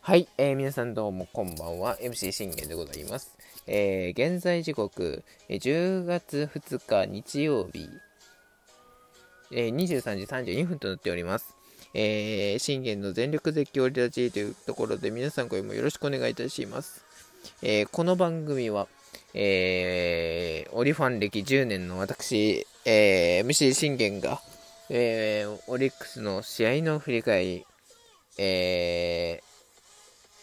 はい、えー、皆さんどうもこんばんは。MC 信玄でございます、えー、現在時刻10月2日日曜日、えー、23時32分となっております。えー、信玄の全力絶叫リラジーというところで皆さん声もよろしくお願いいたします。えー、この番組は、えー、オリファン歴10年の私、えー、MC 信玄が、えー、オリックスの試合の振り返り、え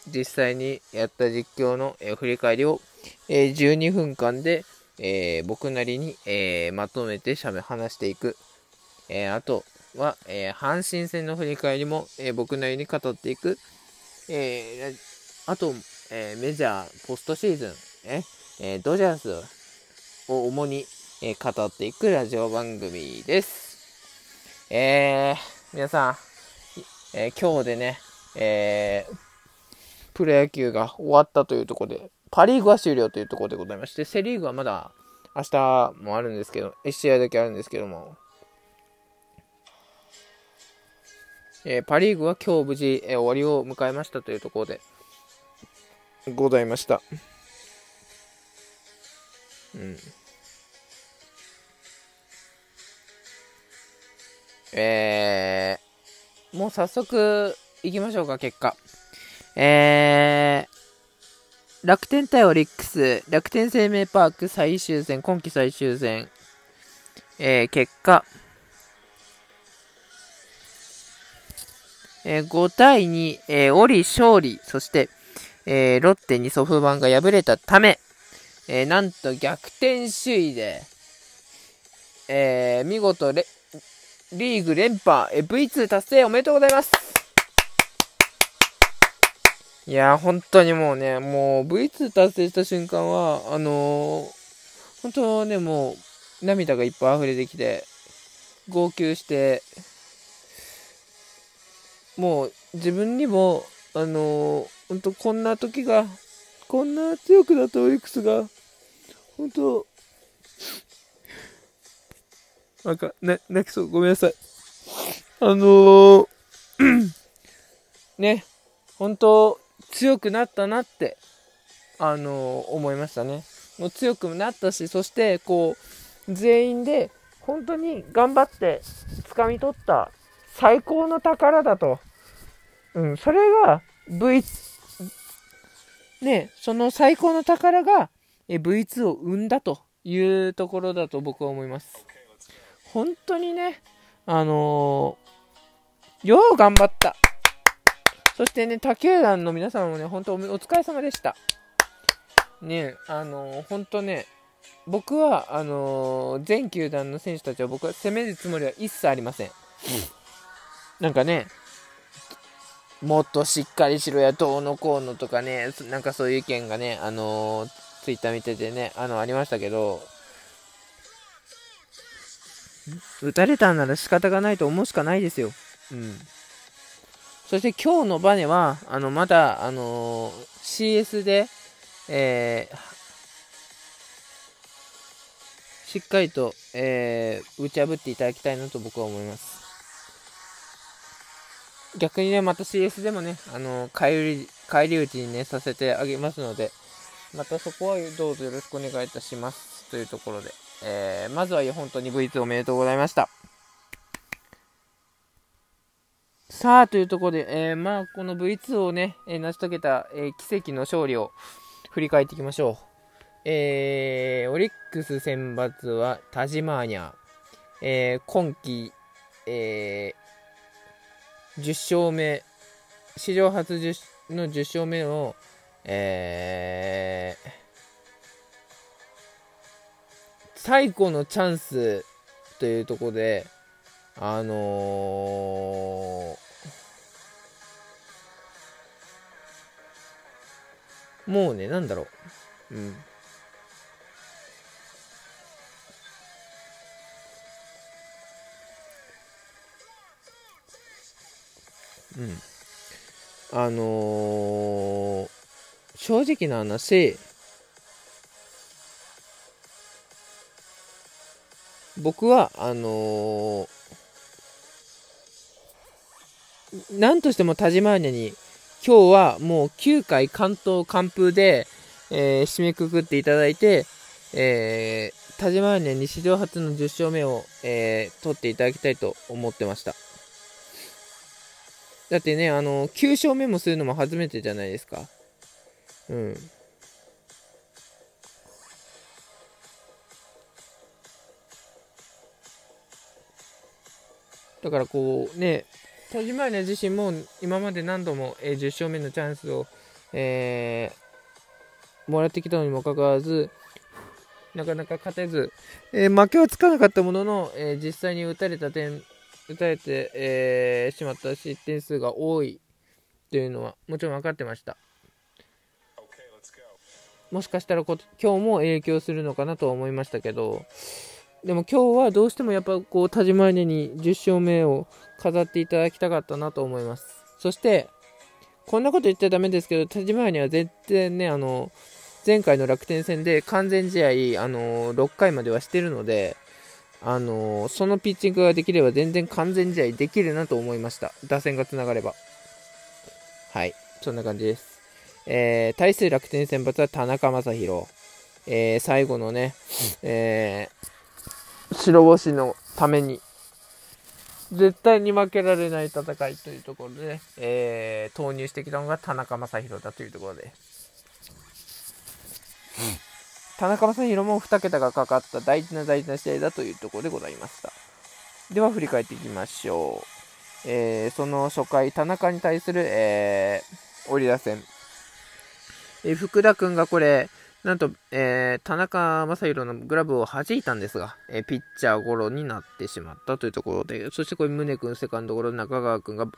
ー、実際にやった実況の、えー、振り返りを、えー、12分間で、え、僕なりに、え、まとめてしゃべ話していく、え、あと、は、え、阪神戦の振り返りも、え、僕なりに語っていく、え、あと、えメジャーポストシーズン、ええドジャースを主に、え語っていくラジオ番組です。え皆さん、え今日でね、えプロ野球が終わったというところで、パ・リーグは終了というところでございまして、セ・リーグはまだ明日もあるんですけど、1試合だけあるんですけども、えー、パ・リーグは今日無事、えー、終わりを迎えましたというところでございました。うん。えー、もう早速いきましょうか、結果。えー、楽天対オリックス、楽天生命パーク最終戦、今季最終戦、えー、結果、えー、5対2、えー、オリ勝利、そして、えー、ロッテにソフトバンが敗れたため、えー、なんと逆転首位で、えー、見事リーグ連覇、V2 達成おめでとうございます。いや、本当にもうね、もう V2 達成した瞬間は、あのー、本当ね、もう涙がいっぱい溢れてきて、号泣して、もう自分にも、あのー、本当こんな時が、こんな強くなったオリックスが、本当なんか、ね、泣きそう、ごめんなさい。あのー、ね、本当強くなったなって、あのー、思いましたね。もう強くなったし、そして、こう、全員で、本当に頑張って掴み取った最高の宝だと。うん、それが V、ね、その最高の宝が V2 を生んだというところだと僕は思います。本当にね、あのー、よう頑張った。そしてね、他球団の皆さんもね、本当お疲れ様でした。ね、あのー、本当ね、僕は、あのー、全球団の選手たちは僕は責めるつもりは一切ありません、なんかね、もっとしっかりしろや、どうのこうのとかね、なんかそういう意見がね、あのー、ツイッター見ててね、あの、ありましたけど、打たれたんなら仕方がないと思うしかないですよ。うん。そして今日のバネは、あの、まだ、あのー、CS で、えー、しっかりと、えー、打ち破っていただきたいなと僕は思います。逆にね、また CS でもね、あの帰り、帰り討ちにね、させてあげますので、またそこはどうぞよろしくお願いいたします。というところで、えー、まずは本当に V2 おめでとうございました。さあ、というところで、えー、まあ、この V2 をね、えー、成し遂げた、えー、奇跡の勝利を振り返っていきましょう。えー、オリックス選抜はタジマーニャ、えー、今季、えー、10勝目、史上初10の10勝目を、えー、最後のチャンスというところで、あのー、もうね、なんだろう。うん。うん。あのー、正直な話、僕は、あのー、なんとしても田島アニャに、今日はもう9回関東完封で、えー、締めくくっていただいて、えー、田島アニャに史上初の10勝目を、えー、取っていただきたいと思ってました。だってね、あの、9勝目もするのも初めてじゃないですか。うん。だからこうね、田島アニャ自身も今まで何度も、えー、10勝目のチャンスを、えー、もらってきたのにもかかわらず、なかなか勝てず、えー、負けはつかなかったものの、え実際に打たれた点、打たれて、えしまった失点数が多いというのはもちろん分かってました。もしかしたらこ今日も影響するのかなとは思いましたけど、でも今日はどうしてもやっぱこう田島根に10勝目を飾っていただきたかったなと思います。そして、こんなこと言っちゃダメですけど、田島には全然ね、あの、前回の楽天戦で完全試合、あの6回まではしてるので、あのそのピッチングができれば全然完全試合できるなと思いました。打線がつながれば。はい、そんな感じです。えー、対する楽天先発は田中将大。えー、最後のね、えー、白星のために、絶対に負けられない戦いというところで、えー、投入してきたのが田中将大だというところで、うん、田中将大も2桁がかかった大事な大事な試合だというところでございました。では振り返っていきましょう。えー、その初回、田中に対する、えー、折り出戦。えー、福田君がこれ、なんと、えー、田中将大のグラブを弾いたんですが、えー、ピッチャーゴロになってしまったというところで、そしてこれ、宗君セカンドゴロ、中川君が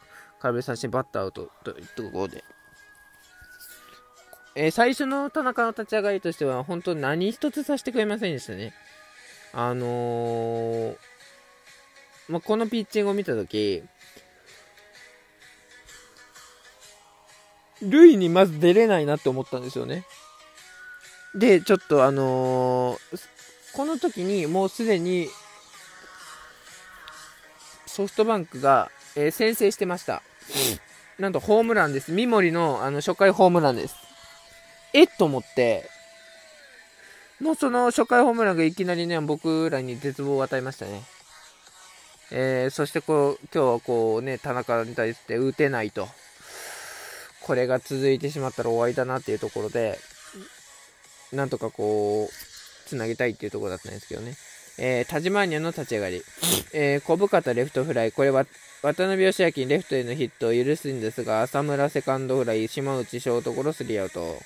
空振り三振バッターアウトというところで、えー、最初の田中の立ち上がりとしては、本当何一つさせてくれませんでしたね。あのー、まあ、このピッチングを見たとき、塁にまず出れないなって思ったんですよね。で、ちょっとあのー、この時にもうすでにソフトバンクが、えー、先制してました。なんとホームランです。三森のあの初回ホームランです。えっと思って、もうその初回ホームランがいきなりね、僕らに絶望を与えましたね。えー、そしてこう、今日はこうね、田中に対して打てないと。これが続いてしまったら終わりだなっていうところで、なんとかこう、つなげたいっていうところだったんですけどね。えー、田島アニャの立ち上がり。えー、小深田レフトフライ。これは、渡辺義明レフトへのヒットを許すんですが、浅村セカンドフライ、島内ショートゴロスリーアウト。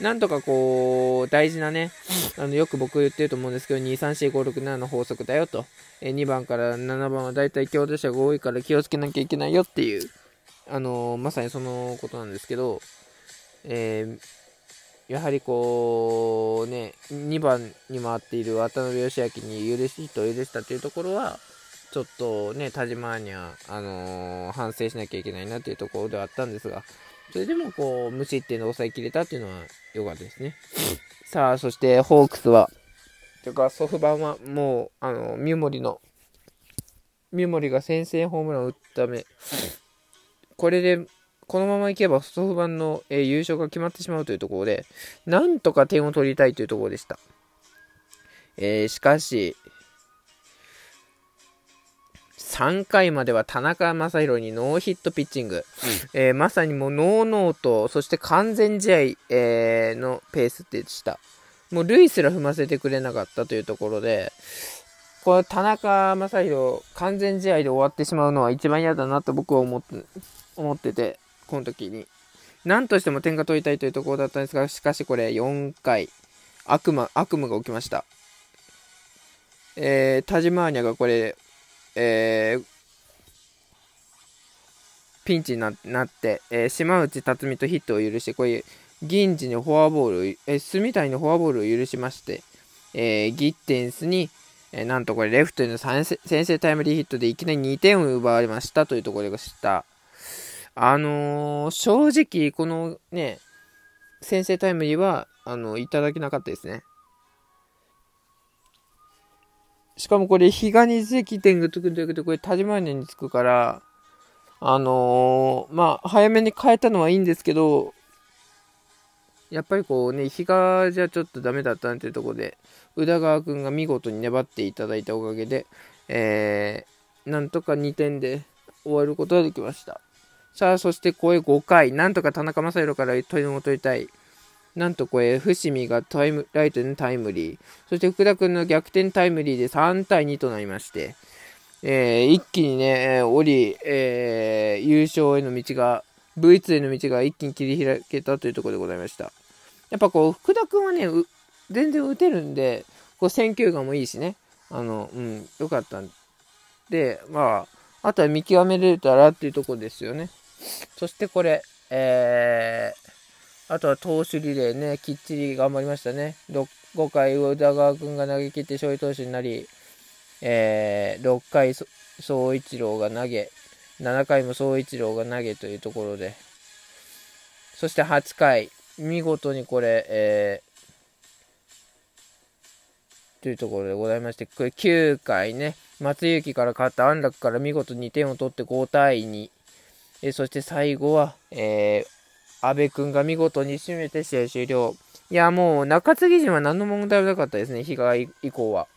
なんとかこう、大事なね、あの、よく僕言ってると思うんですけど、2、3、4、5、6、7の法則だよと。えー、2番から7番は大体強打者が多いから気をつけなきゃいけないよっていう、あのー、まさにそのことなんですけど、えー、やはりこう、ね、2番に回っている渡辺義明に許しヒットを許したというところは、ちょっとね、田島には、あのー、反省しなきゃいけないなというところではあったんですが、それでもこう、無失点で抑えきれたっていうのは良かったですね。さあ、そしてホークスは、というかソフバンはもう、あの、三森の、三森が先制ホームランを打ったため、これでこのままいけばソフトバンの、えー、優勝が決まってしまうというところで、なんとか点を取りたいというところでした。えー、しかし、3回までは田中将大にノーヒットピッチング、うん、えー、まさにもうノーノーと、そして完全試合、えー、のペースでした。もう塁すら踏ませてくれなかったというところで、これ田中将大完全試合で終わってしまうのは一番嫌だなと僕は思って思ってて、この時に。何としても点が取りたいというところだったんですが、しかしこれ4回、悪魔、悪夢が起きました。えー、田島アーニャがこれ、えー、ピンチになって、えー、島内辰巳とヒットを許して、これ、銀次にフォアボール、えー、住谷のフォアボールを許しまして、えー、ギッテンスに、えー、なんとこれ、レフトへの先制タイムリーヒットでいきなり2点を奪われましたというところでした。あのー、正直、このね、先制タイムリーは、あの、いただけなかったですね。しかもこれ、比嘉に関点がつくんだけど、これ、田島根につくから、あのー、まあ、早めに変えたのはいいんですけど、やっぱりこうね、比嘉じゃちょっとダメだったなというところで、宇田川君が見事に粘っていただいたおかげで、えー、なんとか2点で終わることができました。さあ、そしてこれ5回、なんとか田中将大から取り戻りたい。なんとこれ、伏見がタイムライトのタイムリー。そして福田君の逆転タイムリーで3対2となりまして、えー、一気にね、降り、えー、優勝への道が、V2 への道が一気に切り開けたというところでございました。やっぱこう、福田君はね、全然打てるんで、こう、選球眼もいいしね、あの、うん、よかったんで、まあ、あとは見極めれたらっていうところですよね。そしてこれ、えー、あとは投手リレーね、きっちり頑張りましたね。5回、宇田川君が投げ切って勝利投手になり、えー、6回、総一郎が投げ、7回も総一郎が投げというところで、そして8回、見事にこれ、えー、というところでございまして、これ9回ね、松雪から勝った安楽から見事2点を取って5対2。えそして最後は、えー、安部君が見事に締めて試合終了。いや、もう中継ぎ陣は何の問題もなかったですね、日が以降は。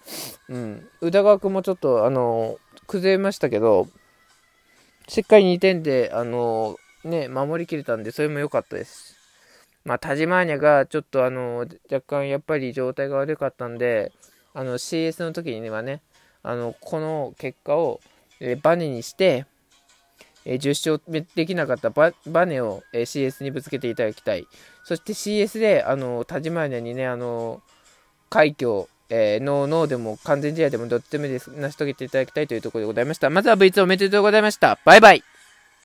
うん。宇田川君もちょっと、あの崩れましたけど、しっかり2点で、あのね、守りきれたんで、それも良かったです。まあ、田島アニャがちょっとあの、若干やっぱり状態が悪かったんで、あの、CS の時にはね、あの、この結果を、えバネにして、え10勝できなかったババネを、え CS にぶつけていただきたい。そして CS で、あの、田島アにね、あの、快挙、えー、ノーノーでも完全試合でもどっちでもいいです。成し遂げていただきたいというところでございました。まずは V2 おめでとうございました。バイバイ